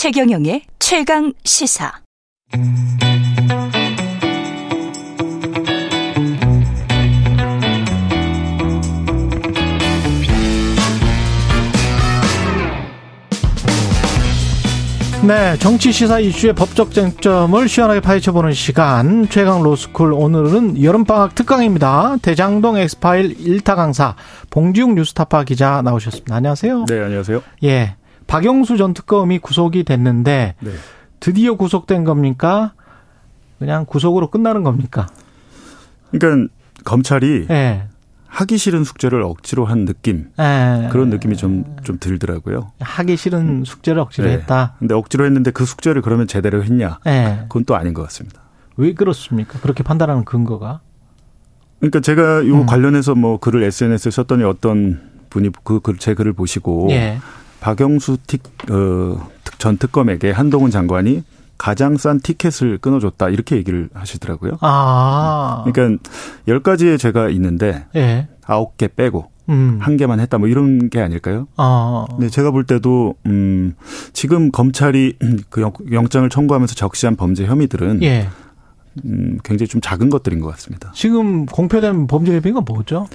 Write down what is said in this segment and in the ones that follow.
최경영의 최강 시사. 네, 정치 시사 이슈의 법적 쟁점을 시원하게 파헤쳐보는 시간 최강 로스쿨 오늘은 여름방학 특강입니다. 대장동 엑스파일 1타 강사 봉지욱 뉴스타파 기자 나오셨습니다. 안녕하세요. 네, 안녕하세요. 예, 박영수 전 특검이 구속이 됐는데 네. 드디어 구속된 겁니까? 그냥 구속으로 끝나는 겁니까? 그러니까 검찰이 예. 하기 싫은 숙제를 억지로 한 느낌 예. 그런 느낌이 좀 좀 들더라고요. 하기 싫은 숙제를 억지로 네. 했다. 근데 억지로 했는데 그 숙제를 그러면 제대로 했냐? 예. 그건 또 아닌 것 같습니다. 왜 그렇습니까? 그렇게 판단하는 근거가? 그러니까 제가 요 음. 관련해서 뭐 글을 SNS에 썼더니 어떤 분이 그제 글을 보시고 예. 박영수 틱, 어, 특- 전 특검에게 한동훈 장관이 가장 싼 티켓을 끊어줬다 이렇게 얘기를 하시더라고요. 아. 그러니까 열 가지의 죄가 있는데 예. 아홉 개 빼고 음. 한 개만 했다 뭐 이런 게 아닐까요? 아. 네, 제가 볼 때도 음 지금 검찰이 그 영- 영장을 청구하면서 적시한 범죄 혐의들은 예. 음 굉장히 좀 작은 것들인 것 같습니다. 지금 공표된 범죄 혐의가 뭐죠?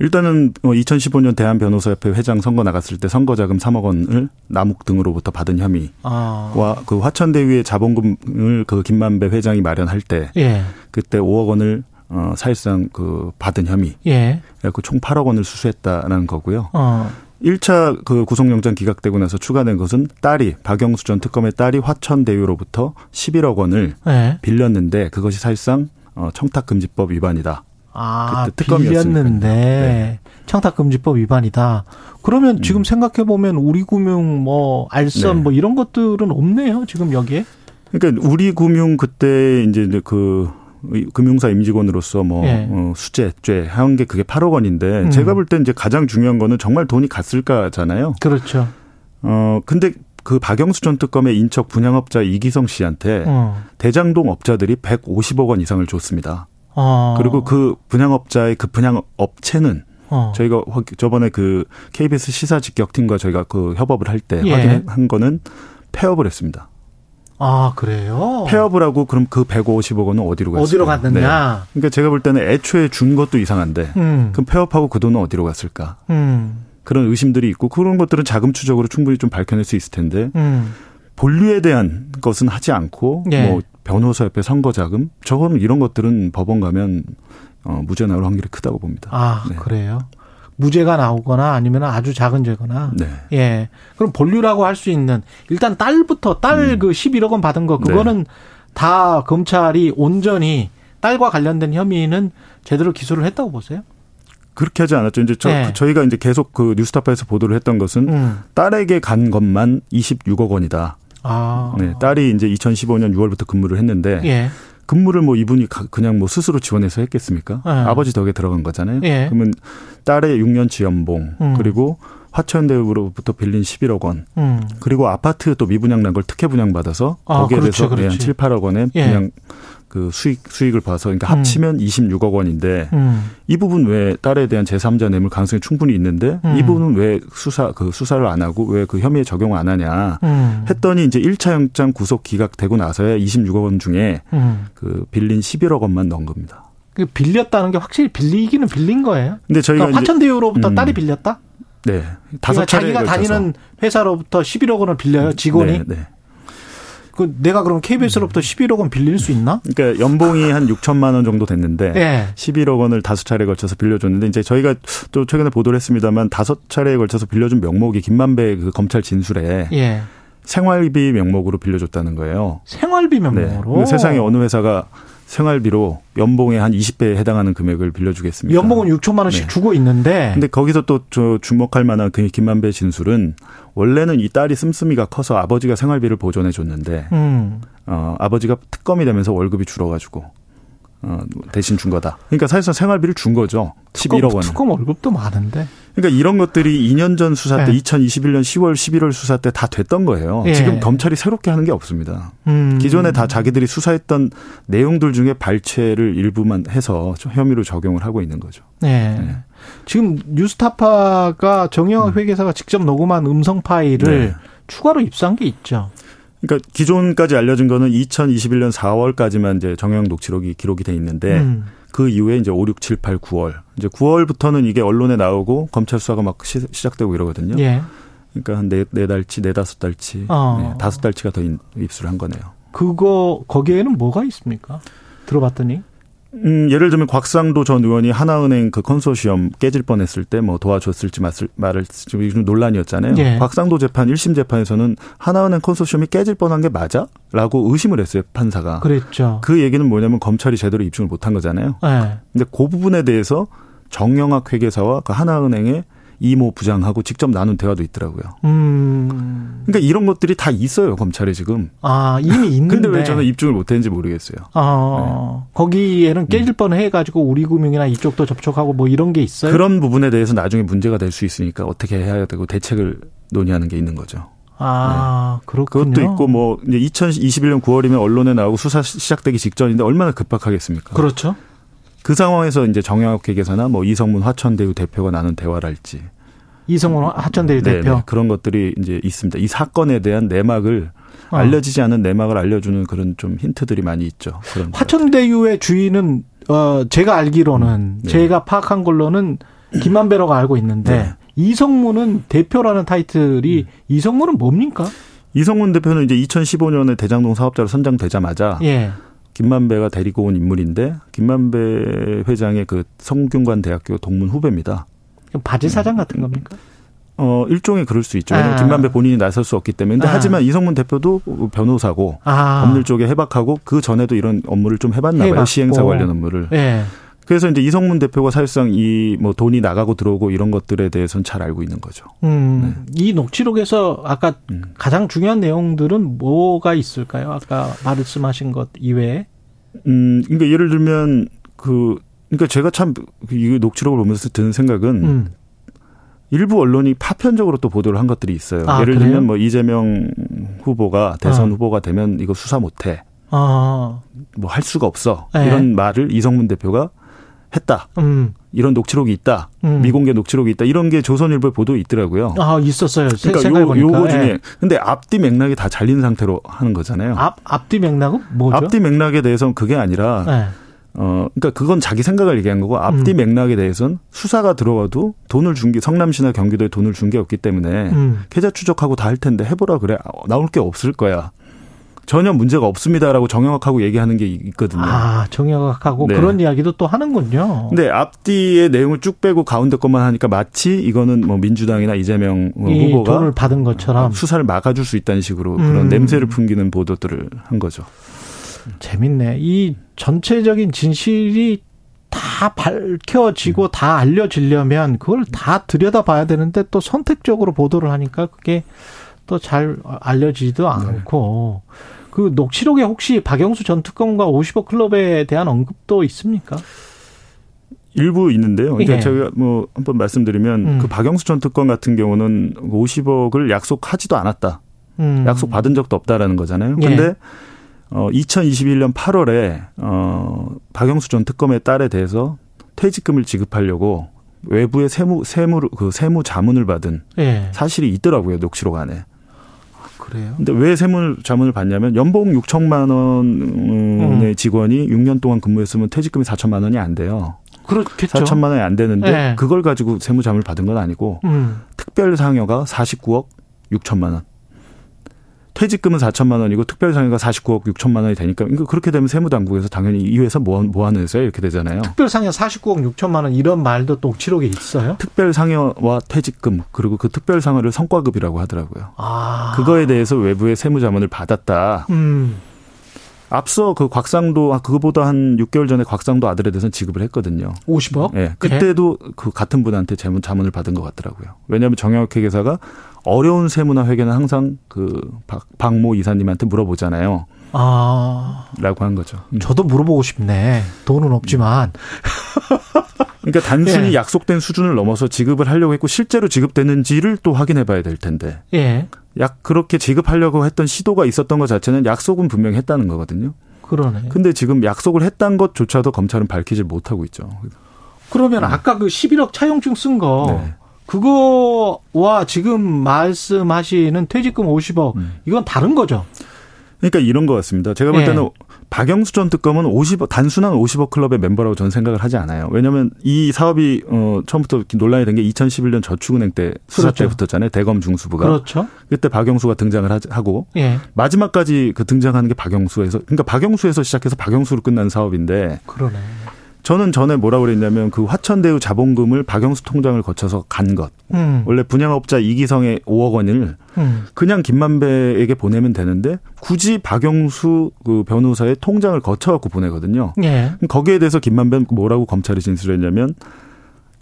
일단은 2015년 대한변호사협회 회장 선거 나갔을 때 선거자금 3억 원을 남욱 등으로부터 받은 혐의와 아. 그 화천대유의 자본금을 그 김만배 회장이 마련할 때 예. 그때 5억 원을 어 사실상 그 받은 혐의 예. 그래서 총 8억 원을 수수했다라는 거고요. 어. 1차 그 구속영장 기각되고 나서 추가된 것은 딸이 박영수 전 특검의 딸이 화천대유로부터 11억 원을 예. 빌렸는데 그것이 사실상 어, 청탁금지법 위반이다. 아, 그때. 빌렸는데 네. 청탁금지법 위반이다. 그러면 음. 지금 생각해 보면 우리금융 뭐 알선 네. 뭐 이런 것들은 없네요. 지금 여기에. 그러니까 우리금융 그때 이제 그 금융사 임직원으로서 뭐 예. 어, 수재죄 한 게 그게 8억 원인데 음. 제가 볼 때 이제 가장 중요한 거는 정말 돈이 갔을까잖아요. 그렇죠. 어 근데 그 박영수 전 특검의 인척 분양업자 이기성 씨한테 어. 대장동 업자들이 150억 원 이상을 줬습니다. 어. 그리고 그 분양업자의 그 분양 업체는 어. 저희가 확- 저번에 그 KBS 시사 직격팀과 저희가 그 협업을 할때 예. 확인한 거는 폐업을 했습니다. 아, 그래요? 폐업을 하고 그럼 그 150억 원은 어디로 갔을까? 어디로 갔느냐? 그러니까 제가 볼 때는 애초에 준 것도 이상한데 음. 그럼 폐업하고 그 돈은 어디로 갔을까? 음. 그런 의심들이 있고 그런 것들은 자금 추적으로 충분히 좀 밝혀낼 수 있을 텐데 음. 본류에 대한 것은 하지 않고 예. 뭐 변호사 협회 선거 자금 저거는 이런 것들은 법원 가면 어, 무죄 나올 확률이 크다고 봅니다. 아, 네. 그래요. 무죄가 나오거나 아니면 아주 작은 죄거나. 네. 예. 그럼 본류라고 할 수 있는 일단 딸부터 딸 음. 그 11억 원 받은 거 그거는 다 검찰이 온전히 딸과 관련된 혐의는 제대로 기소를 했다고 보세요? 그렇게 하지 않았죠. 이제 저, 네. 저희가 이제 계속 그 뉴스타파에서 보도를 했던 것은 음. 딸에게 간 것만 26억 원이다. 아. 네, 딸이 이제 2015년 6월부터 근무를 했는데 예. 근무를 뭐 이분이 가- 그냥 뭐 스스로 지원해서 했겠습니까? 네. 아버지 덕에 들어간 거잖아요. 예. 그러면 딸의 6년치 연봉 음. 그리고 화천대유로부터 빌린 11억 원 음. 그리고 아파트 또 미분양 난 걸 특혜 분양 받아서 아, 거기에 그렇죠, 대해서 그냥 그렇지. 7, 8억 원의 예. 그냥 그 수익 수익을 봐서 그러니까 음. 합치면 26억 원인데 음. 이 부분 왜 딸에 대한 제3자 뇌물 가능성이 충분히 있는데 음. 이 부분은 왜 수사 그 수사를 안 하고 왜 그 혐의에 적용 안 하냐 음. 했더니 이제 1차 영장 구속 기각되고 나서야 26억 원 중에 음. 그 빌린 11억 원만 넣은 겁니다. 그 빌렸다는 게 확실히 빌리기는 빌린 거예요. 근데 저희가 그러니까 화천대유로부터 음. 딸이 빌렸다? 네 다섯 그러니까 자기가 걸쳐서. 다니는 회사로부터 11억 원을 빌려요, 직원이. 네, 네. 그 내가 그럼 KBS로부터 11억 원 빌릴 수 있나? 그러니까 연봉이 한 6천만 원 정도 됐는데 예. 11억 원을 다섯 차례에 걸쳐서 빌려줬는데 이제 저희가 또 최근에 보도를 했습니다만 다섯 차례에 걸쳐서 빌려준 명목이 김만배 그 검찰 진술에 예. 생활비 명목으로 빌려줬다는 거예요. 생활비 네. 명목으로. 근데 세상에 어느 회사가 생활비로 연봉의 한 20배에 해당하는 금액을 빌려주겠습니까? 연봉은 6천만 원씩 네. 주고 있는데. 근데 거기서 또 저 주목할 만한 그 김만배 진술은 원래는 이 딸이 씀씀이가 커서 아버지가 생활비를 보존해 줬는데 음. 어 아버지가 특검이 되면서 월급이 줄어가지고 어 대신 준 거다. 그러니까 사실상 생활비를 준 거죠. 11억 원. 특검 월급도 많은데. 그러니까 이런 것들이 2년 전 수사 때 네. 2021년 10월 11월 수사 때 다 됐던 거예요. 예. 지금 검찰이 새롭게 하는 게 없습니다. 음. 기존에 다 자기들이 수사했던 내용들 중에 발췌를 일부만 해서 좀 혐의로 적용을 하고 있는 거죠. 네. 네. 지금 뉴스타파가 정영학 회계사가 직접 녹음한 음성 파일을 네. 추가로 입수한 게 있죠. 그러니까 기존까지 알려진 거는 2021년 4월까지만 이제 정영 녹취록이 기록이 돼 있는데 음. 그 이후에 이제 5, 6, 7, 8, 9월 이제 9월부터는 이게 언론에 나오고 검찰 수사가 막 시, 작되고 이러거든요. 예. 그러니까 한 네 네 달치, 네 다섯 달치, 어. 네, 다섯 달치가 더 입수를 한 거네요. 그거 거기에는 뭐가 있습니까? 들어봤더니 음, 예를 들면 곽상도 전 의원이 하나은행 그 컨소시엄 깨질 뻔했을 때 뭐 도와줬을지 말을 지금 논란이었잖아요. 예. 곽상도 재판 1심 재판에서는 하나은행 컨소시엄이 깨질 뻔한 게 맞아?라고 의심을 했어요 판사가. 그랬죠. 그 얘기는 뭐냐면 검찰이 제대로 입증을 못한 거잖아요. 예. 근데 그 부분에 대해서 정영학 회계사와 그 하나은행의 이모 부장하고 직접 나눈 대화도 있더라고요. 음. 그러니까 이런 것들이 다 있어요 검찰에 지금. 아 이미 있는데. 근데 왜 저는 입증을 못했는지 모르겠어요. 아 네. 거기에는 깨질 뻔해가지고 우리금융이나 이쪽도 접촉하고 뭐 이런 게 있어요. 그런 부분에 대해서 나중에 문제가 될 수 있으니까 어떻게 해야 되고 대책을 논의하는 게 있는 거죠. 아, 네. 그렇군요. 그것도 있고 뭐 이제 2021년 9월이면 언론에 나오고 수사 시작되기 직전인데 얼마나 급박하겠습니까? 그렇죠. 그 상황에서 이제 정영학 회계사나 뭐 이성문 화천대유 대표가 나눈 대화랄지 이성문 화천대유 네, 대표 네, 그런 것들이 이제 있습니다. 이 사건에 대한 내막을 어. 알려지지 않은 내막을 알려주는 그런 좀 힌트들이 많이 있죠. 그런 화천대유의 주인은 어 제가 알기로는 네. 제가 파악한 걸로는 김만배라고 알고 있는데 네. 이성문은 대표라는 타이틀이 음. 이성문은 뭡니까? 이성문 대표는 이제 2015년에 대장동 사업자로 선정되자마자 예. 김만배가 데리고 온 인물인데 김만배 회장의 그 성균관 대학교 동문 후배입니다. 바지 사장 같은 겁니까? 어, 일종의 그럴 수 있죠. 왜냐면 아. 김만배 본인이 나설 수 없기 때문에. 근데 아. 하지만 이성문 대표도 변호사고 아. 법률 쪽에 해박하고 그 전에도 이런 업무를 좀 해봤나 봐요. 시행사 관련 업무를. 네. 그래서 이제 이성문 대표가 사실상 이 뭐 돈이 나가고 들어오고 이런 것들에 대해서는 잘 알고 있는 거죠. 음, 네. 이 녹취록에서 아까 음. 가장 중요한 내용들은 뭐가 있을까요? 아까 말씀하신 것 이외에? 음, 그러니까 예를 들면 그 그러니까 제가 참 이 녹취록을 보면서 드는 생각은 음. 일부 언론이 파편적으로 또 보도를 한 것들이 있어요. 아, 예를 그래요? 들면 뭐 이재명 후보가 대선 아. 후보가 되면 이거 수사 못해. 아. 뭐 할 수가 없어. 네. 이런 말을 이성문 대표가 했다. 음. 이런 녹취록이 있다. 음. 미공개 녹취록이 있다. 이런 게 조선일보 보도에 있더라고요. 아, 있었어요. 그러니까 요, 요거 중에. 네. 근데 앞뒤 맥락이 다 잘린 상태로 하는 거잖아요. 앞, 앞뒤 맥락은 뭐죠? 앞뒤 맥락에 대해서는 그게 아니라 네. 어, 그러니까 그건 자기 생각을 얘기한 거고 앞뒤 음. 맥락에 대해서는 수사가 들어와도 돈을 준 게 성남시나 경기도에 돈을 준 게 없기 때문에 음. 계좌 추적하고 다 할 텐데 해보라 그래 나올 게 없을 거야. 전혀 문제가 없습니다라고 정영학하고 얘기하는 게 있거든요. 아, 정영학하고 네. 그런 이야기도 또 하는군요. 근데 앞뒤의 내용을 쭉 빼고 가운데 것만 하니까 마치 이거는 뭐 민주당이나 이재명 후보가 돈을 받은 것처럼 수사를 막아줄 수 있다는 식으로 그런 음. 냄새를 풍기는 보도들을 한 거죠. 재밌네. 이 전체적인 진실이 다 밝혀지고 음. 다 알려지려면 그걸 다 들여다봐야 되는데 또 선택적으로 보도를 하니까 그게 또 잘 알려지지도 네. 않고 네. 그 녹취록에 혹시 박영수 전 특검과 50억 클럽에 대한 언급도 있습니까? 일부 있는데요. 그러니까 예. 제가 뭐 한 번 말씀드리면 음. 그 박영수 전 특검 같은 경우는 50억을 약속하지도 않았다. 음. 약속 받은 적도 없다라는 거잖아요. 예. 근데 예. 어 2021년 8월에 어 박영수 전 특검의 딸에 대해서 퇴직금을 지급하려고 외부의 세무 세무 그 세무 자문을 받은 예. 사실이 있더라고요 녹취록 안에. 그래요? 근데 왜 세무 자문을 받냐면 연봉 6천만 원의 음. 직원이 6년 동안 근무했으면 퇴직금이 4천만 원이 안 돼요. 그렇겠죠. 4천만 원이 안 되는데 네. 그걸 가지고 세무 자문을 받은 건 아니고 음. 특별 상여가 49억 6천만 원. 퇴직금은 4천만 원이고 특별상여가 49억 6천만 원이 되니까 그렇게 되면 세무당국에서 당연히 이 회사 뭐, 뭐 하는 회사야 이렇게 되잖아요. 특별상여 49억 6천만 원 이런 말도 녹취록에 있어요? 특별상여와 퇴직금 그리고 그 특별상여를 성과급이라고 하더라고요. 아. 그거에 대해서 외부의 세무자문을 받았다. 음. 앞서 그 곽상도 아, 그거보다 한 6개월 전에 곽상도 아들에 대해서는 지급을 했거든요. 50억? 예. 네. 그때도 네. 그 같은 분한테 재문 자문을 받은 것 같더라고요. 왜냐하면 정영학 회계사가 어려운 세무나 회계는 항상 그 박, 박모 이사님한테 물어보잖아요. 아. 라고 한 거죠. 음. 저도 물어보고 싶네. 돈은 없지만. 그러니까 단순히 예. 약속된 수준을 넘어서 지급을 하려고 했고 실제로 지급되는지를 또 확인해 봐야 될 텐데. 예. 약 그렇게 지급하려고 했던 시도가 있었던 것 자체는 약속은 분명히 했다는 거거든요. 그러네. 근데 지금 약속을 했다는 것조차도 검찰은 밝히질 못하고 있죠. 그러면 음. 아까 그 11억 차용증 쓴 거. 네. 그거와 지금 말씀하시는 퇴직금 50억 음. 이건 다른 거죠. 그러니까 이런 것 같습니다. 제가 볼 예. 때는 예. 박영수 전 특검은 50 단순한 50억 클럽의 멤버라고 저는 생각을 하지 않아요. 왜냐하면 이 사업이 어 처음부터 논란이 된 게 2011년 저축은행 때 수사 그렇죠. 때부터잖아요. 대검 중수부가. 그렇죠. 그때 박영수가 등장을 하고 예. 마지막까지 그 등장하는 게 박영수에서 그러니까 박영수에서 시작해서 박영수로 끝난 사업인데. 그러네. 저는 전에 뭐라고 그랬냐면 그 화천대유 자본금을 박영수 통장을 거쳐서 간 것. 음. 원래 분양업자 이기성의 5억 원을 음. 그냥 김만배에게 보내면 되는데 굳이 박영수 그 변호사의 통장을 거쳐 갖고 보내거든요. 예. 거기에 대해서 김만배는 뭐라고 검찰이 진술했냐면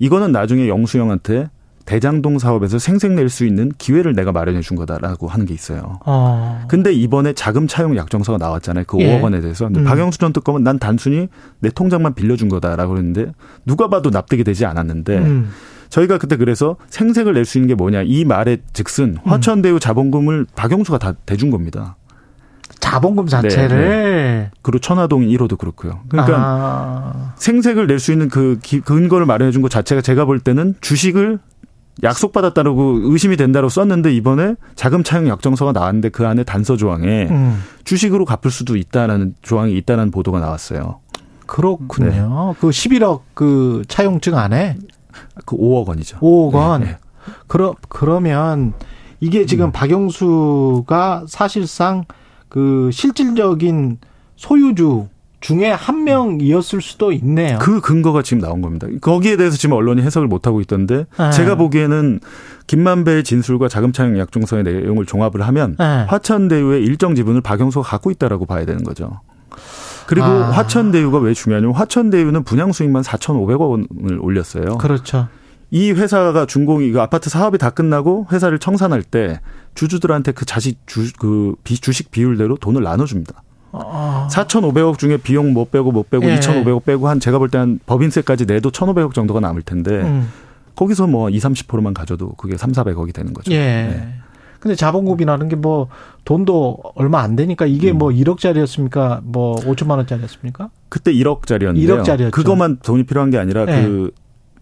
이거는 나중에 영수형한테 대장동 사업에서 생색낼 수 있는 기회를 내가 마련해 준 거다라고 하는 게 있어요. 어. 근데 이번에 자금 차용 약정서가 나왔잖아요. 그 예. 5억 원에 대해서. 근데 음. 박영수 전 특검은 난 단순히 내 통장만 빌려준 거다라고 그랬는데 누가 봐도 납득이 되지 않았는데 음. 저희가 그때 그래서 생색을 낼 수 있는 게 뭐냐. 이 말의 즉슨 음. 화천대유 자본금을 박영수가 다 대준 겁니다. 자본금 자체를 네, 네. 그리고 천화동 1호도 그렇고요. 그러니까 아. 생색을 낼 수 있는 그 근거를 마련해 준 것 자체가 제가 볼 때는 주식을 약속받았다고 의심이 된다고 썼는데 이번에 자금 차용 약정서가 나왔는데 그 안에 단서 조항에 음. 주식으로 갚을 수도 있다라는 조항이 있다는 보도가 나왔어요. 그렇군요. 네. 그 11억 그 차용증 안에 그 5억 원이죠. 5억 원. 네, 네. 그러 그러면 이게 지금 음. 박영수가 사실상 그 실질적인 소유주 중에 한 명이었을 수도 있네요. 그 근거가 지금 나온 겁니다. 거기에 대해서 지금 언론이 해석을 못 하고 있던데 네. 제가 보기에는 김만배의 진술과 자금차용 약정서의 내용을 종합을 하면 네. 화천대유의 일정 지분을 박영수가 갖고 있다라고 봐야 되는 거죠. 그리고 아. 화천대유가 왜 중요하냐면 화천대유는 분양 수익만 4,500억 원을 올렸어요. 그렇죠. 이 회사가 준공이 그 아파트 사업이 다 끝나고 회사를 청산할 때 주주들한테 그 자식 주 그 주식 비율대로 돈을 나눠줍니다. 아. 4,500억 중에 비용 못 빼고 못 빼고 예. 2,500억 빼고 한 제가 볼 때 한 법인세까지 내도 1,500억 정도가 남을 텐데 음. 거기서 뭐 2, 30%만 가져도 그게 3, 400억이 되는 거죠. 예. 네. 근데 자본금이라는 게 뭐 돈도 얼마 안 되니까 이게 음. 뭐 1억짜리였습니까? 뭐 5천만 원짜리였습니까? 그때 1억짜리였는데요. 1억짜리였죠. 그것만 돈이 필요한 게 아니라 네. 그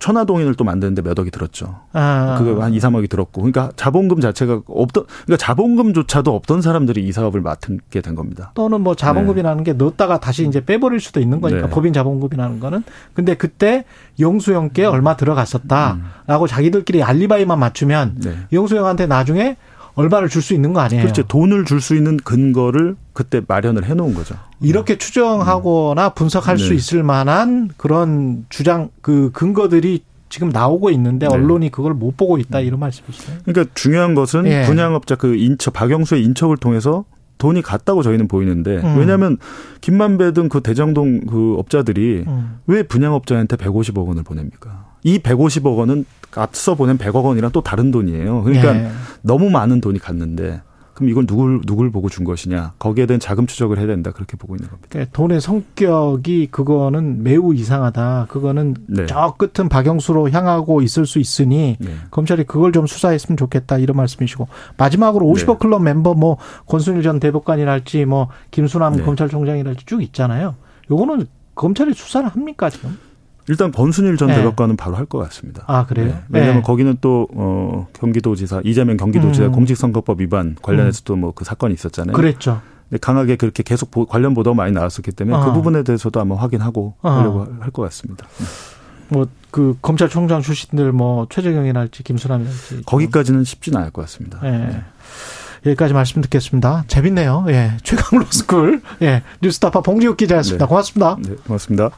천화동인을 또 만드는데 몇 억이 들었죠. 아. 그거 한 2, 3억이 들었고. 그러니까 자본금 자체가 없던, 그러니까 자본금조차도 없던 사람들이 이 사업을 맡게 된 겁니다. 또는 뭐 자본금이라는 네. 게 넣었다가 다시 이제 빼버릴 수도 있는 거니까 네. 법인 자본금이라는 거는. 근데 그때 영수형께 얼마 들어갔었다라고 음. 자기들끼리 알리바이만 맞추면 네. 영수형한테 나중에 얼마를 줄 수 있는 거 아니에요? 그렇죠. 돈을 줄 수 있는 근거를 그때 마련을 해놓은 거죠. 이렇게 추정하거나 분석할 네. 수 있을 만한 그런 주장 그 근거들이 지금 나오고 있는데 네. 언론이 그걸 못 보고 있다 이런 말씀이시죠. 그러니까 중요한 것은 예. 분양업자 그 인척 박영수의 인척을 통해서 돈이 갔다고 저희는 보이는데 음. 왜냐하면 김만배 등 그 대장동 그 업자들이 음. 왜 분양업자한테 150억 원을 보냅니까? 이 150억 원은 앞서 보낸 100억 원이랑 또 다른 돈이에요. 그러니까 예. 너무 많은 돈이 갔는데 그럼 이걸 누굴 누굴 보고 준 것이냐 거기에 대한 자금 추적을 해야 된다 그렇게 보고 있는 겁니다. 그러니까 돈의 성격이 그거는 매우 이상하다. 그거는 네. 저 끝은 박영수로 향하고 있을 수 있으니 네. 검찰이 그걸 좀 수사했으면 좋겠다 이런 말씀이시고 마지막으로 50억 네. 클럽 멤버 뭐 권순일 전 대법관이랄지 뭐 김수남 네. 검찰총장이랄지 쭉 있잖아요. 요거는 검찰이 수사를 합니까 지금? 일단 권순일 전 네. 대법관은 바로 할 것 같습니다. 아 그래요? 네. 왜냐하면 네. 거기는 또 어, 경기도지사 이재명 경기도지사 음. 공직선거법 위반 관련해서도 음. 뭐그 사건이 있었잖아요. 그랬죠. 강하게 그렇게 계속 관련 보도 많이 나왔었기 때문에 그 어. 그 부분에 대해서도 아마 확인하고 어. 하려고 할 것 같습니다. 네. 뭐그 검찰총장 출신들 뭐 최재경이랄지 김수남이랄지 거기까지는 쉽지는 않을 것 같습니다. 네. 네. 여기까지 말씀 듣겠습니다. 재밌네요. 예. 최강 로스쿨. 예. 뉴스타파 봉지욱 기자였습니다. 네. 고맙습니다. 네, 고맙습니다.